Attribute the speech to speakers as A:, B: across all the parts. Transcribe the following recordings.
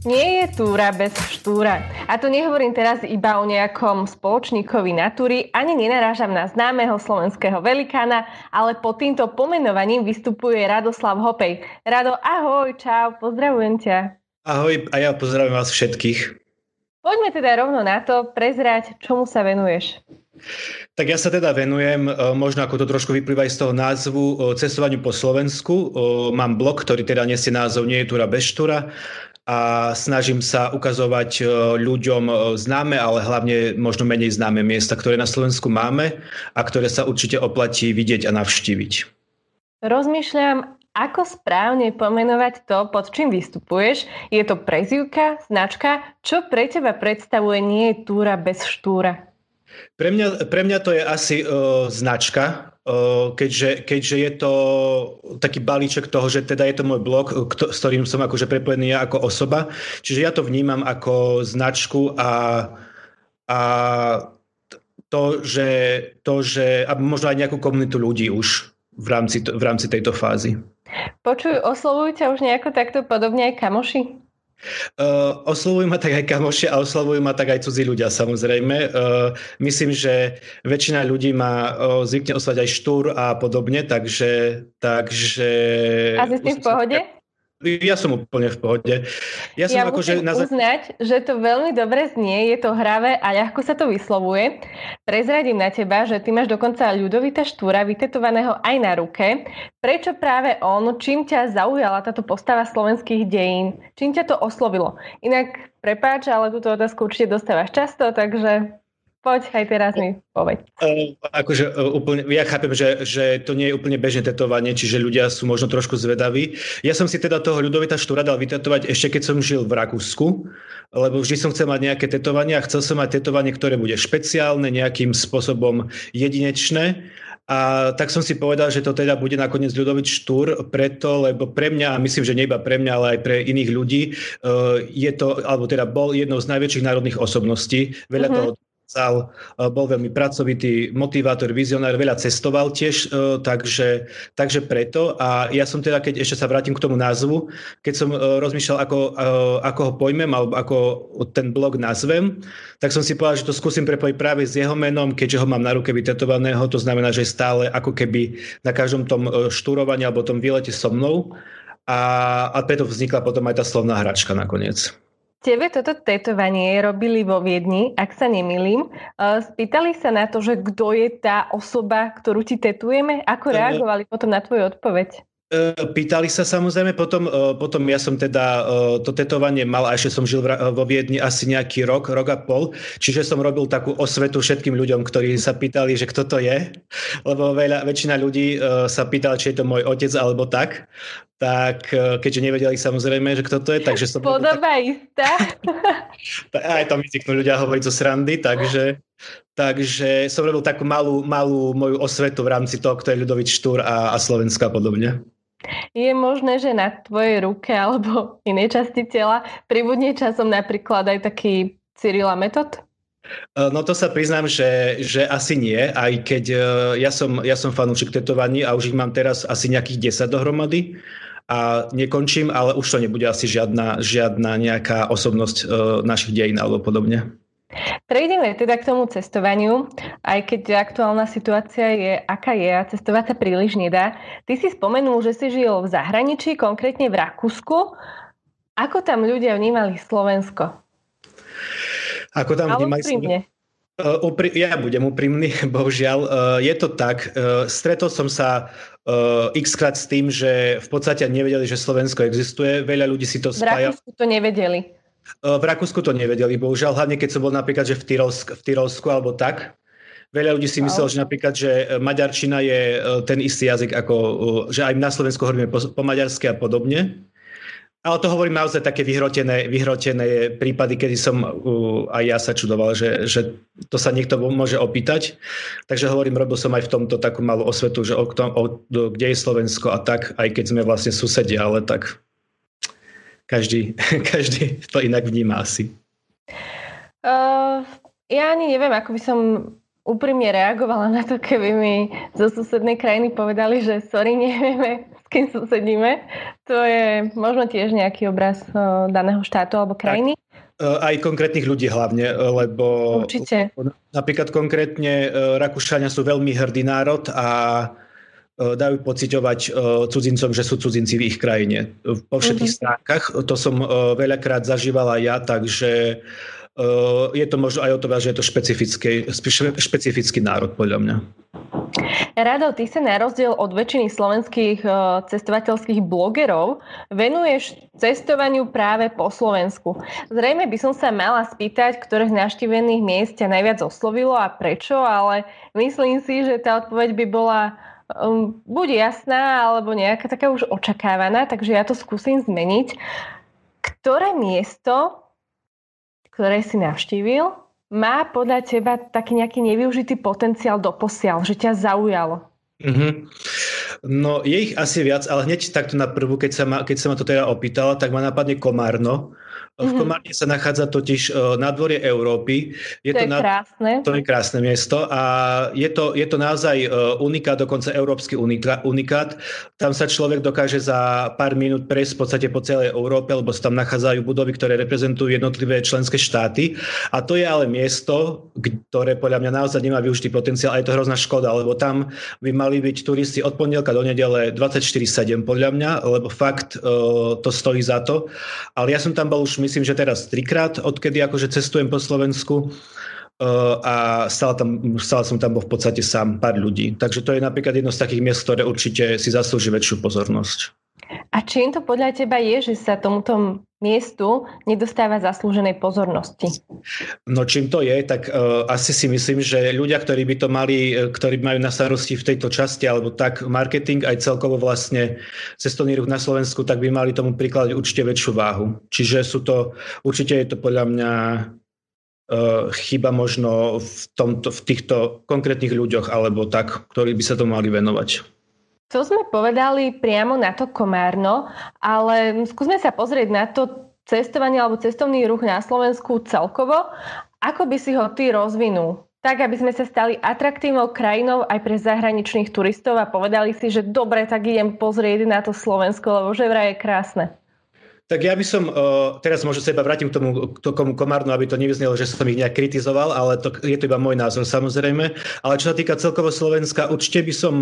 A: Nie je túra bez štúra. A to nehovorím teraz iba o nejakom spoločníkovi natúry, ani nenarážam na známeho slovenského velikána, ale pod týmto pomenovaním vystupuje Radoslav Hopej. Rado, ahoj, čau, pozdravujem ťa.
B: Ahoj a ja pozdravujem vás všetkých.
A: Poďme teda rovno na to, prezrať, čomu sa venuješ.
B: Tak ja sa teda venujem, e, možno ako to trošku vyplýva z toho názvu, e, cestovaniu po Slovensku. E, mám blog, ktorý teda nesie názov Nie je túra bez štúra a snažím sa ukazovať e, ľuďom e, známe, ale hlavne možno menej známe miesta, ktoré na Slovensku máme a ktoré sa určite oplatí vidieť a navštíviť.
A: Rozmýšľam, ako správne pomenovať to, pod čím vystupuješ. Je to prezivka, značka? Čo pre teba predstavuje nie je túra bez štúra?
B: Pre mňa, pre mňa to je asi uh, značka, keďže, keďže je to taký balíček toho, že teda je to môj blog, s ktorým som akože prepojený ja ako osoba. Čiže ja to vnímam ako značku a, a to, že, to, že a možno aj nejakú komunitu ľudí už v rámci, v rámci tejto fázy.
A: Počuj, oslovujú ťa už nejako takto podobne aj kamoši?
B: Uh, oslovujú ma tak aj kamoši a oslovujú ma tak aj cudzí ľudia samozrejme. Uh, myslím, že väčšina ľudí má uh, zvykne oslovať aj štúr a podobne, takže... takže
A: a si v pohode?
B: Ja som úplne v pohode.
A: Ja, som ja ako, musím že na... uznať, že to veľmi dobre znie, je to hravé a ľahko sa to vyslovuje. Prezradím na teba, že ty máš dokonca ľudovita štúra vytetovaného aj na ruke. Prečo práve on, čím ťa zaujala táto postava slovenských dejín? Čím ťa to oslovilo? Inak, prepáč, ale túto otázku určite dostávaš často, takže Poď, aj teraz mi povedz.
B: Akože uh, úplne, ja chápem, že, že to nie je úplne bežné tetovanie, čiže ľudia sú možno trošku zvedaví. Ja som si teda toho ľudovita Štúra dal vytetovať ešte keď som žil v Rakúsku, lebo vždy som chcel mať nejaké tetovanie a chcel som mať tetovanie, ktoré bude špeciálne, nejakým spôsobom jedinečné. A tak som si povedal, že to teda bude nakoniec ľudovit štúr, preto, lebo pre mňa, a myslím, že nie iba pre mňa, ale aj pre iných ľudí, uh, je to, alebo teda bol jednou z najväčších národných osobností. Veľa mm-hmm. toho písal, e, bol veľmi pracovitý, motivátor, vizionár, veľa cestoval tiež, e, takže, takže preto. A ja som teda, keď ešte sa vrátim k tomu názvu, keď som e, rozmýšľal, ako, ako ho pojmem, alebo ako ten blog nazvem, tak som si povedal, že to skúsim prepojiť práve s jeho menom, keďže ho mám na ruke vytetovaného, to znamená, že stále ako keby na každom tom štúrovaní alebo tom výlete so mnou. A, a preto vznikla potom aj tá slovná hračka nakoniec.
A: Tebe toto tetovanie robili vo Viedni, ak sa nemilím. Spýtali sa na to, že kto je tá osoba, ktorú ti tetujeme? Ako reagovali potom na tvoju odpoveď?
B: E, pýtali sa samozrejme, potom, e, potom ja som teda e, to tetovanie mal a ešte som žil vo Viedni asi nejaký rok, rok a pol, čiže som robil takú osvetu všetkým ľuďom, ktorí sa pýtali, že kto to je, lebo veľa, väčšina ľudí sa pýtala, či je to môj otec alebo tak, tak keďže nevedeli samozrejme, že kto to je, takže som...
A: Podoba tak... istá.
B: aj tam mi ľudia hovoriť zo srandy, takže Takže som robil takú malú, malú moju osvetu v rámci toho, kto je Ľudovit Štúr a, a Slovenska a podobne.
A: Je možné, že na tvojej ruke alebo inej časti tela pribudne časom napríklad aj taký Cyrila metod?
B: E, no to sa priznám, že, že asi nie, aj keď e, ja som, ja som fanúčik tetovaní a už ich mám teraz asi nejakých 10 dohromady a nekončím, ale už to nebude asi žiadna, žiadna nejaká osobnosť uh, našich dejín alebo podobne.
A: Prejdeme teda k tomu cestovaniu, aj keď aktuálna situácia je, aká je a cestovať sa príliš nedá. Ty si spomenul, že si žil v zahraničí, konkrétne v Rakúsku. Ako tam ľudia vnímali Slovensko?
B: Ako tam vnímali Slovensko? Uh, ja budem úprimný, bohužiaľ. Uh, je to tak. Uh, stretol som sa x krát s tým, že v podstate nevedeli, že Slovensko existuje. Veľa ľudí si to spája.
A: V Rakúsku to nevedeli.
B: V Rakúsku to nevedeli, bohužiaľ, hlavne keď som bol napríklad že v, Tyrolsk, v Tyrolsku alebo tak. Veľa ľudí si myslelo, že napríklad, že e, maďarčina je e, ten istý jazyk, ako, že aj na Slovensku hovoríme po, po maďarsky a podobne. Ale to hovorím naozaj také vyhrotené, vyhrotené prípady, kedy som uh, aj ja sa čudoval, že, že to sa niekto môže opýtať. Takže hovorím, robil som aj v tomto takú malú osvetu, že o, o, kde je Slovensko a tak, aj keď sme vlastne susedia, ale tak každý, každý to inak vníma asi.
A: Uh, ja ani neviem, ako by som úprimne reagovala na to, keby mi zo susednej krajiny povedali, že sorry, nevieme, s kým susedíme. To je možno tiež nejaký obraz daného štátu alebo krajiny. Tak.
B: Aj konkrétnych ľudí hlavne, lebo
A: Určite.
B: napríklad konkrétne Rakúšania sú veľmi hrdý národ a dajú pociťovať cudzincom, že sú cudzinci v ich krajine. Po všetkých mm-hmm. stránkach. To som veľakrát zažívala ja, takže je to možno aj o to, že je to špecifický, špecifický národ, podľa mňa.
A: Rado, ty sa na rozdiel od väčšiny slovenských cestovateľských blogerov venuješ cestovaniu práve po Slovensku. Zrejme by som sa mala spýtať, ktoré z navštívených miest ťa najviac oslovilo a prečo, ale myslím si, že tá odpoveď by bola um, buď jasná, alebo nejaká taká už očakávaná, takže ja to skúsim zmeniť. Ktoré miesto ktoré si navštívil, má podľa teba taký nejaký nevyužitý potenciál do posiaľ, že ťa zaujalo?
B: Mm-hmm. No je ich asi viac, ale hneď takto na prvú, keď sa ma, keď sa ma to teda opýtala, tak ma napadne Komárno, v mhm. Komárne sa nachádza totiž e, na dvore Európy.
A: Je to, to je na, krásne.
B: To je krásne miesto a je to, je to naozaj e, unikát, dokonca európsky unikát. Tam sa človek dokáže za pár minút prejsť v podstate po celej Európe, lebo sa tam nachádzajú budovy, ktoré reprezentujú jednotlivé členské štáty. A to je ale miesto, ktoré podľa mňa naozaj nemá využitý potenciál a je to hrozná škoda, lebo tam by mali byť turisti od pondelka do nedele 24-7 podľa mňa, lebo fakt uh, to stojí za to. Ale ja som tam bol už myslím, že teraz trikrát, odkedy akože cestujem po Slovensku uh, a stále, tam, stále som tam bol v podstate sám pár ľudí. Takže to je napríklad jedno z takých miest, ktoré určite si zaslúži väčšiu pozornosť.
A: A čím to podľa teba je, že sa tomuto miestu nedostáva zaslúženej pozornosti?
B: No čím to je, tak uh, asi si myslím, že ľudia, ktorí by to mali, e, ktorí majú na starosti v tejto časti, alebo tak marketing aj celkovo vlastne cestovný ruch na Slovensku, tak by mali tomu prikladať určite väčšiu váhu. Čiže sú to, určite je to podľa mňa uh, chyba možno v, tomto, v týchto konkrétnych ľuďoch, alebo tak, ktorí by sa tomu mali venovať.
A: To sme povedali priamo na to Komárno, ale skúsme sa pozrieť na to cestovanie alebo cestovný ruch na Slovensku celkovo. Ako by si ho ty rozvinul? Tak, aby sme sa stali atraktívnou krajinou aj pre zahraničných turistov a povedali si, že dobre, tak idem pozrieť na to Slovensko, lebo že vraj je krásne.
B: Tak ja by som, teraz možno sa iba vrátim k tomu, k tomu Komárnu, aby to nevyznelo, že som ich nejak kritizoval, ale to, je to iba môj názor samozrejme. Ale čo sa týka celkovo Slovenska, určite by som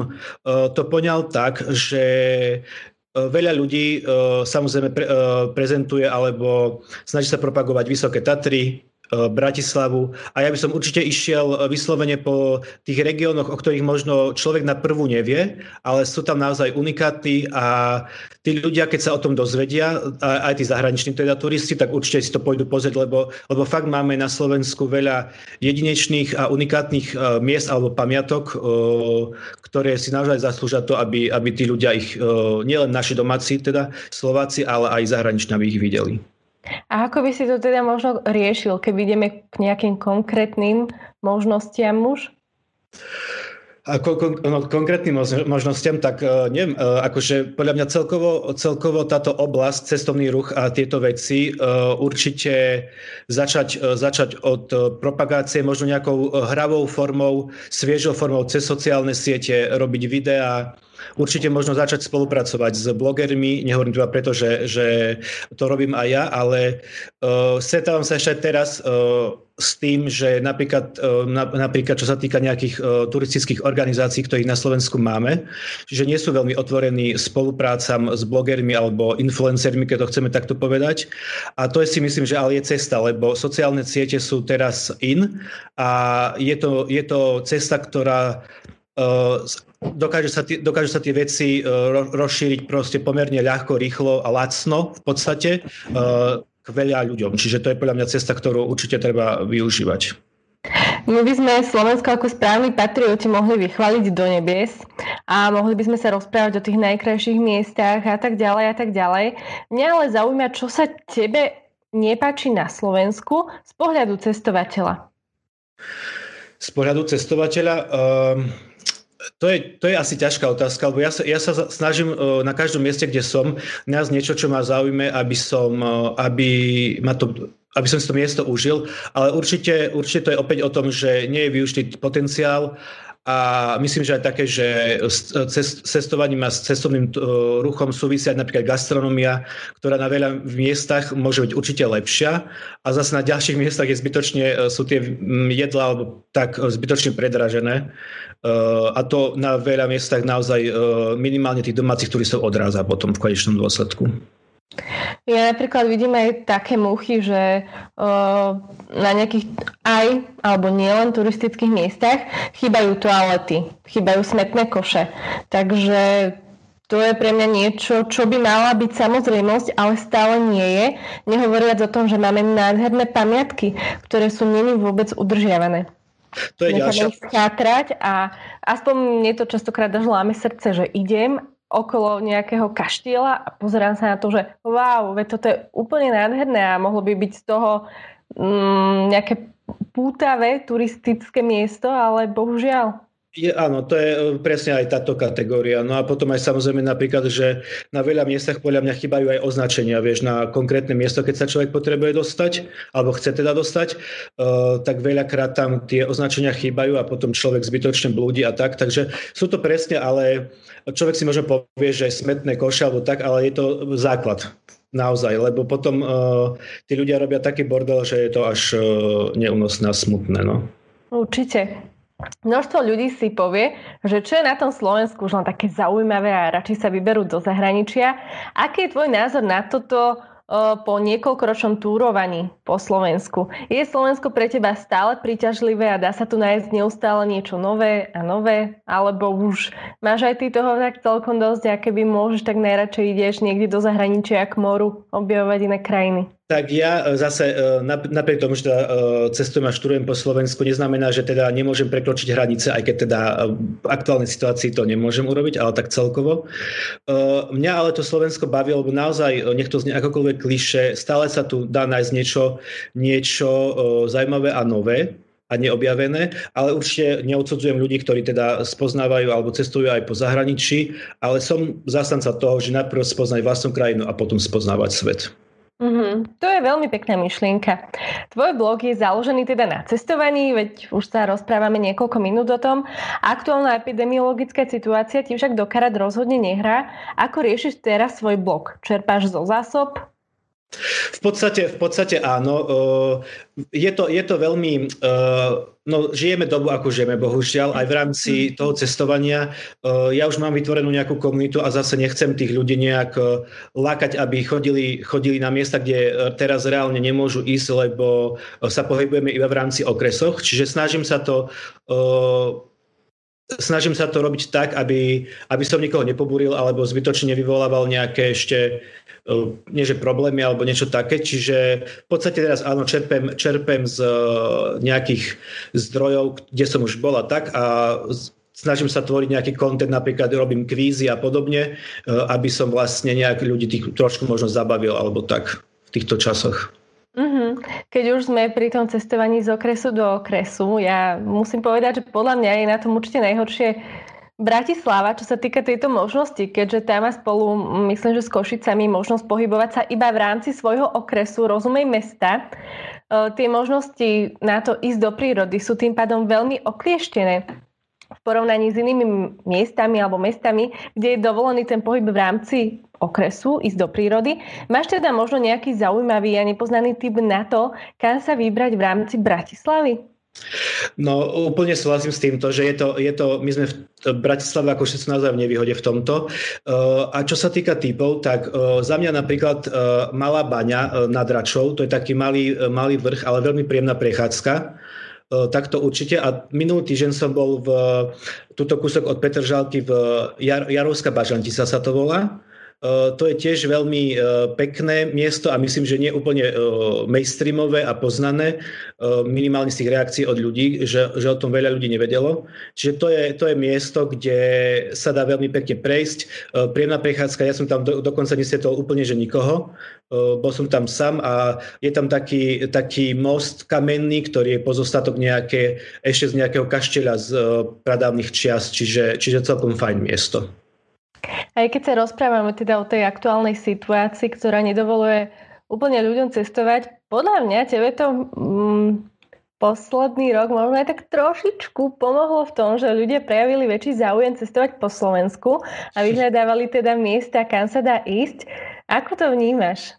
B: to poňal tak, že Veľa ľudí samozrejme pre, prezentuje alebo snaží sa propagovať Vysoké Tatry, Bratislavu a ja by som určite išiel eh, vyslovene po tých regiónoch, o ktorých možno človek na prvú nevie, ale sú tam naozaj unikátni a tí ľudia, keď sa o tom dozvedia, aj tí zahraniční teda turisti, tak určite si to pôjdu pozrieť, lebo, lebo fakt máme na Slovensku veľa jedinečných a unikátnych eh, miest alebo pamiatok, ktoré si naozaj zaslúžia to, aby, aby tí ľudia ich, nielen naši domáci, teda Slováci, ale aj zahraniční, aby ich videli.
A: A ako by si to teda možno riešil, keby ideme k nejakým konkrétnym možnostiam už?
B: A kon, no, konkrétnym možnostiam, tak uh, neviem, uh, akože podľa mňa celkovo, celkovo táto oblasť, cestovný ruch a tieto veci uh, určite začať, uh, začať od uh, propagácie možno nejakou hravou formou, sviežou formou cez sociálne siete, robiť videá, určite možno začať spolupracovať s blogermi, nehovorím to preto, že, že to robím aj ja, ale uh, stretávam sa ešte teraz uh, s tým, že napríklad, uh, na, napríklad čo sa týka nejakých uh, turistických organizácií, ktorých na Slovensku máme, že nie sú veľmi otvorení spoluprácam s blogermi alebo influencermi, keď to chceme takto povedať. A to je si myslím, že ale je cesta, lebo sociálne siete sú teraz in a je to, je to cesta, ktorá dokáže sa, tie, dokáže sa tie veci uh, rozšíriť proste pomerne ľahko, rýchlo a lacno v podstate uh, k veľa ľuďom. Čiže to je podľa mňa cesta, ktorú určite treba využívať.
A: My by sme Slovensko ako správni patrioti mohli vychváliť do nebies a mohli by sme sa rozprávať o tých najkrajších miestach a tak ďalej a tak ďalej. Mňa ale zaujíma, čo sa tebe nepáči na Slovensku z pohľadu cestovateľa.
B: Z pohľadu cestovateľa... Um to je, to je asi ťažká otázka, lebo ja sa, ja sa snažím uh, na každom mieste, kde som, nájsť niečo, čo ma zaujíme, aby som, uh, aby ma to aby som si to miesto užil, ale určite, určite to je opäť o tom, že nie je využitý potenciál a myslím, že aj také, že s cestovaním a s cestovným ruchom súvisia napríklad gastronomia, ktorá na veľa miestach môže byť určite lepšia a zase na ďalších miestach je zbytočne, e, sú tie jedlá alebo tak zbytočne predražené e, a to na veľa miestach naozaj e, minimálne tých domácich turistov odráza potom v konečnom dôsledku.
A: Ja napríklad vidím aj také muchy, že uh, na nejakých aj alebo nielen turistických miestach chýbajú toalety, chýbajú smetné koše. Takže to je pre mňa niečo, čo by mala byť samozrejmosť, ale stále nie je. Nehovoriac o tom, že máme nádherné pamiatky, ktoré sú není vôbec udržiavané. To je ďalšia. a aspoň mne to častokrát až láme srdce, že idem okolo nejakého kaštieľa a pozerám sa na to, že wow, veď toto je úplne nádherné a mohlo by byť z toho mm, nejaké pútavé turistické miesto, ale bohužiaľ.
B: Je, áno, to je e, presne aj táto kategória. No a potom aj samozrejme napríklad, že na veľa miestach podľa mňa chýbajú aj označenia, vieš, na konkrétne miesto, keď sa človek potrebuje dostať, alebo chce teda dostať, uh, tak veľakrát tam tie označenia chýbajú a potom človek zbytočne blúdi a tak. Takže sú to presne, ale človek si možno povie, že smetné koše alebo tak, ale je to základ naozaj, lebo potom uh, tí ľudia robia taký bordel, že je to až uh, neúnosné a smutné. No.
A: Určite. Množstvo ľudí si povie, že čo je na tom Slovensku už len také zaujímavé a radšej sa vyberú do zahraničia. Aký je tvoj názor na toto po niekoľkoročnom túrovaní po Slovensku. Je Slovensko pre teba stále príťažlivé a dá sa tu nájsť neustále niečo nové a nové? Alebo už máš aj ty toho tak celkom dosť a keby môžeš, tak najradšej ideš niekde do zahraničia k moru objavovať iné krajiny?
B: Tak ja e, zase e, napriek tomu, že teda e, cestujem a štúrujem po Slovensku, neznamená, že teda nemôžem prekročiť hranice, aj keď teda v aktuálnej situácii to nemôžem urobiť, ale tak celkovo. Mňa ale to Slovensko baví, lebo naozaj, nech to znie akokoľvek kliše, stále sa tu dá nájsť niečo, niečo zaujímavé a nové a neobjavené, ale určite neodsudzujem ľudí, ktorí teda spoznávajú alebo cestujú aj po zahraničí, ale som zastanca toho, že najprv spoznať vlastnú krajinu a potom spoznávať svet.
A: Mm-hmm. To je veľmi pekná myšlienka. Tvoj blog je založený teda na cestovaní, veď už sa rozprávame niekoľko minút o tom. Aktuálna epidemiologická situácia ti však do karát rozhodne nehrá. Ako riešiš teraz svoj blog? Čerpáš zo zásob?
B: V podstate, v podstate áno. Je to, je to veľmi... No, žijeme dobu, ako žijeme, bohužiaľ, aj v rámci toho cestovania. Ja už mám vytvorenú nejakú komunitu a zase nechcem tých ľudí nejak lákať, aby chodili, chodili na miesta, kde teraz reálne nemôžu ísť, lebo sa pohybujeme iba v rámci okresoch. Čiže snažím sa to snažím sa to robiť tak, aby, aby som nikoho nepobúril alebo zbytočne nevyvolával nejaké ešte nie že problémy alebo niečo také, čiže v podstate teraz áno, čerpem, čerpem z nejakých zdrojov, kde som už bola tak a snažím sa tvoriť nejaký kontent, napríklad robím kvízy a podobne, aby som vlastne nejak ľudí tých trošku možno zabavil alebo tak v týchto časoch.
A: Mm-hmm. Keď už sme pri tom cestovaní z okresu do okresu, ja musím povedať, že podľa mňa je na tom určite najhoršie Bratislava, čo sa týka tejto možnosti, keďže tam má spolu, myslím, že s Košicami, možnosť pohybovať sa iba v rámci svojho okresu, rozumej mesta, e, tie možnosti na to ísť do prírody sú tým pádom veľmi oklieštené v porovnaní s inými miestami alebo mestami, kde je dovolený ten pohyb v rámci okresu, ísť do prírody. Máš teda možno nejaký zaujímavý a nepoznaný typ na to, kam sa vybrať v rámci Bratislavy?
B: No úplne súhlasím s týmto, že je to, je to my sme v Bratislave ako všetci naozaj v nevýhode v tomto. Uh, a čo sa týka typov, tak uh, za mňa napríklad uh, Malá baňa nad Račou, to je taký malý, malý vrch, ale veľmi príjemná prechádzka. Takto určite. A minulý týždeň som bol v túto kúsok od Petržalky v Jar, Jarovská bažantica sa to volá. Eh, to je tiež veľmi eh, pekné miesto a myslím, že nie úplne eh, mainstreamové a poznané, minimálne z tých reakcií od ľudí, že, že o tom veľa ľudí nevedelo. Čiže to je, to je miesto, kde sa dá veľmi pekne prejsť. Príjemná prechádzka, ja som tam do, dokonca nesietol úplne, že nikoho. Bol som tam sám a je tam taký, taký most kamenný, ktorý je pozostatok nejaké, ešte z nejakého kašteľa z pradávnych čias, čiže, čiže celkom fajn miesto.
A: Aj keď sa rozprávame teda o tej aktuálnej situácii, ktorá nedovoluje úplne ľuďom cestovať. Podľa mňa tebe to mm, posledný rok možno aj tak trošičku pomohlo v tom, že ľudia prejavili väčší záujem cestovať po Slovensku a vyhľadávali teda miesta, kam sa dá ísť. Ako to vnímaš?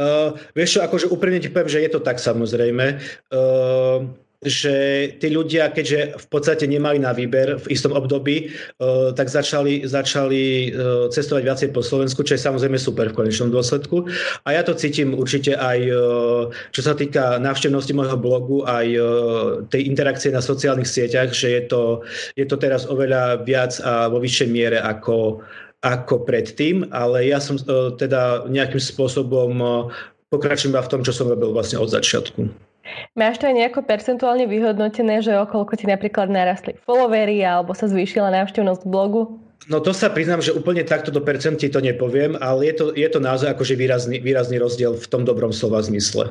B: Uh, vieš čo, akože úprimne ti poviem, že je to tak samozrejme. Uh, že tí ľudia, keďže v podstate nemali na výber v istom období, uh, tak začali, začali uh, cestovať viacej po Slovensku, čo je samozrejme super v konečnom dôsledku. A ja to cítim určite aj, uh, čo sa týka návštevnosti môjho blogu, aj tej interakcie na sociálnych sieťach, že je to, je to teraz oveľa viac a vo vyššej miere ako, ako predtým, ale ja som teda nejakým spôsobom pokračujem v tom, čo som robil vlastne od začiatku.
A: Máš to aj nejako percentuálne vyhodnotené, že okolko ti napríklad narastli followery alebo sa zvýšila návštevnosť blogu?
B: No to sa priznám, že úplne takto do percentí to nepoviem, ale je to, je to naozaj akože výrazný, výrazný rozdiel v tom dobrom slova zmysle.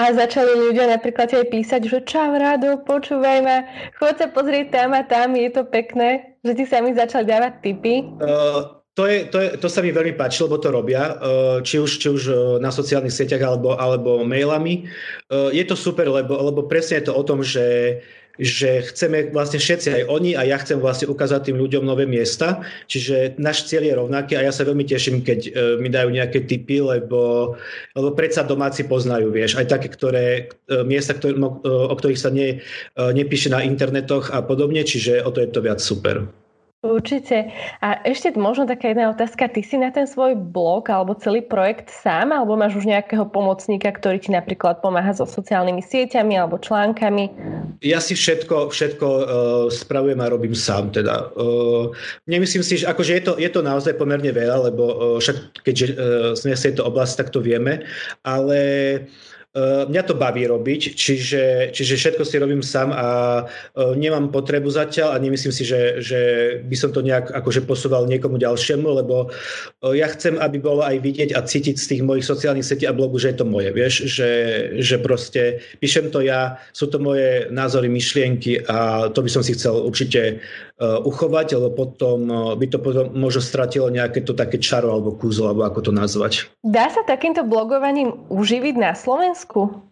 A: A začali ľudia napríklad aj písať, že čau Rado, počúvaj ma, chod sa pozrieť tam a tam, je to pekné, že ti sami začali dávať tipy? Uh,
B: to, je, to, je, to sa mi veľmi páči, lebo to robia, eh, či už, či už eh, na sociálnych sieťach alebo, alebo mailami. Eh, je to super, lebo, lebo presne je to o tom, že, že chceme vlastne všetci, aj oni a ja chcem vlastne ukázať tým ľuďom nové miesta, čiže náš cieľ je rovnaký a ja sa veľmi teším, keď mi dajú nejaké tipy, lebo, lebo predsa domáci poznajú, vieš, aj také, ktoré, miesta, ktoré, o ktorých sa ne, nepíše na internetoch a podobne, čiže o to je to viac super.
A: Určite. A ešte možno taká jedna otázka. Ty si na ten svoj blog alebo celý projekt sám, alebo máš už nejakého pomocníka, ktorý ti napríklad pomáha so sociálnymi sieťami alebo článkami?
B: Ja si všetko, všetko uh, spravujem a robím sám. Teda. Uh, nemyslím si, že akože je, to, je to naozaj pomerne veľa, lebo uh, však keďže uh, sme z tejto oblasti, tak to vieme, ale uh, mňa to baví robiť, čiže, čiže všetko si robím sám a eh, nemám potrebu zatiaľ a nemyslím si, že, že by som to nejak akože posúval niekomu ďalšiemu, lebo eh, ja chcem, aby bolo aj vidieť a cítiť z tých mojich sociálnych sietí a blogu, že je to moje, vieš, že, že proste píšem to ja, sú to moje názory, myšlienky a to by som si chcel určite uchovať, lebo potom by to potom možno stratilo nejaké to také čaro alebo kúzlo, alebo ako to nazvať.
A: Dá sa takýmto blogovaním uživiť na Slovensku? Slovensku?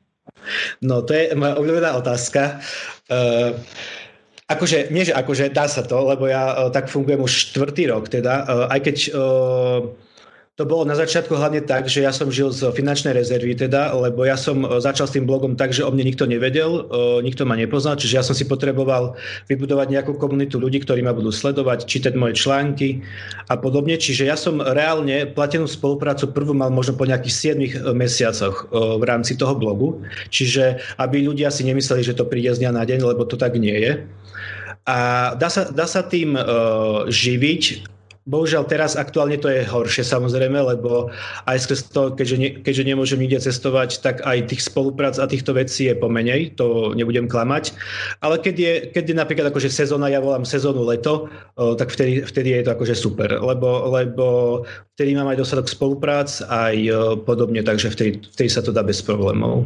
B: No, to je moja obľúbená otázka. Uh, akože, nie, že akože dá sa to, lebo ja uh, tak fungujem už štvrtý rok, teda, uh, aj keď uh, to bolo na začiatku hlavne tak, že ja som žil z finančnej rezervy teda, lebo ja som e, začal s tým blogom tak, že o mne nikto nevedel, e, nikto ma nepoznal, čiže ja som si potreboval vybudovať nejakú komunitu ľudí, ktorí ma budú sledovať, čítať moje články a podobne. Čiže ja som reálne platenú spoluprácu prvú mal možno po nejakých 7 e, mesiacoch v rámci toho blogu. Čiže aby ľudia si nemysleli, že to príde z dňa na deň, lebo to tak nie je. A dá sa, dá sa tým uh, živiť Bohužiaľ teraz aktuálne to je horšie samozrejme, lebo aj skrz to, keďže, ne, keďže nemôžem nikde cestovať, tak aj tých spoluprác a týchto vecí je pomenej, to nebudem klamať. Ale keď je, keď je napríklad akože sezóna, ja volám sezónu leto, tak vtedy, vtedy je to akože super, lebo, lebo vtedy mám aj dostatok spoluprác aj podobne, takže vtedy, vtedy sa to dá bez problémov.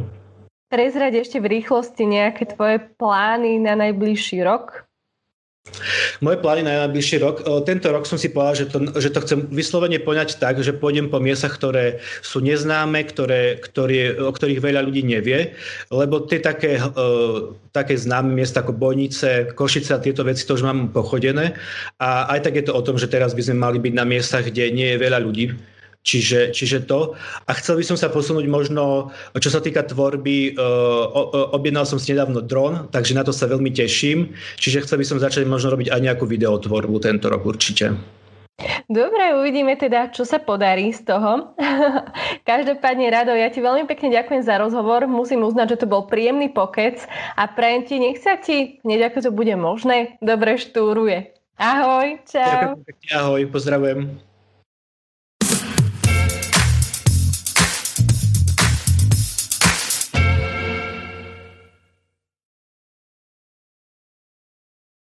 A: Prezrať ešte v rýchlosti nejaké tvoje plány na najbližší rok?
B: Moje plány na najbližší rok. Tento rok som si povedal, že to, že to chcem vyslovene poňať tak, že pôjdem po miestach, ktoré sú neznáme, ktoré, ktoré, o ktorých veľa ľudí nevie, lebo tie také, také známe miesta ako Bojnice, Košice a tieto veci to už mám pochodené. A aj tak je to o tom, že teraz by sme mali byť na miestach, kde nie je veľa ľudí, Čiže, čiže to. A chcel by som sa posunúť možno, čo sa týka tvorby, uh, objednal som si nedávno dron, takže na to sa veľmi teším. Čiže chcel by som začať možno robiť aj nejakú videotvorbu tento rok určite.
A: Dobre, uvidíme teda, čo sa podarí z toho. Každopádne, Rado, ja ti veľmi pekne ďakujem za rozhovor. Musím uznať, že to bol príjemný pokec a prajem ti, nech sa ti, hneď ako to bude možné, dobre štúruje. Ahoj, čau.
B: Ďakujem pekne, ahoj, pozdravujem.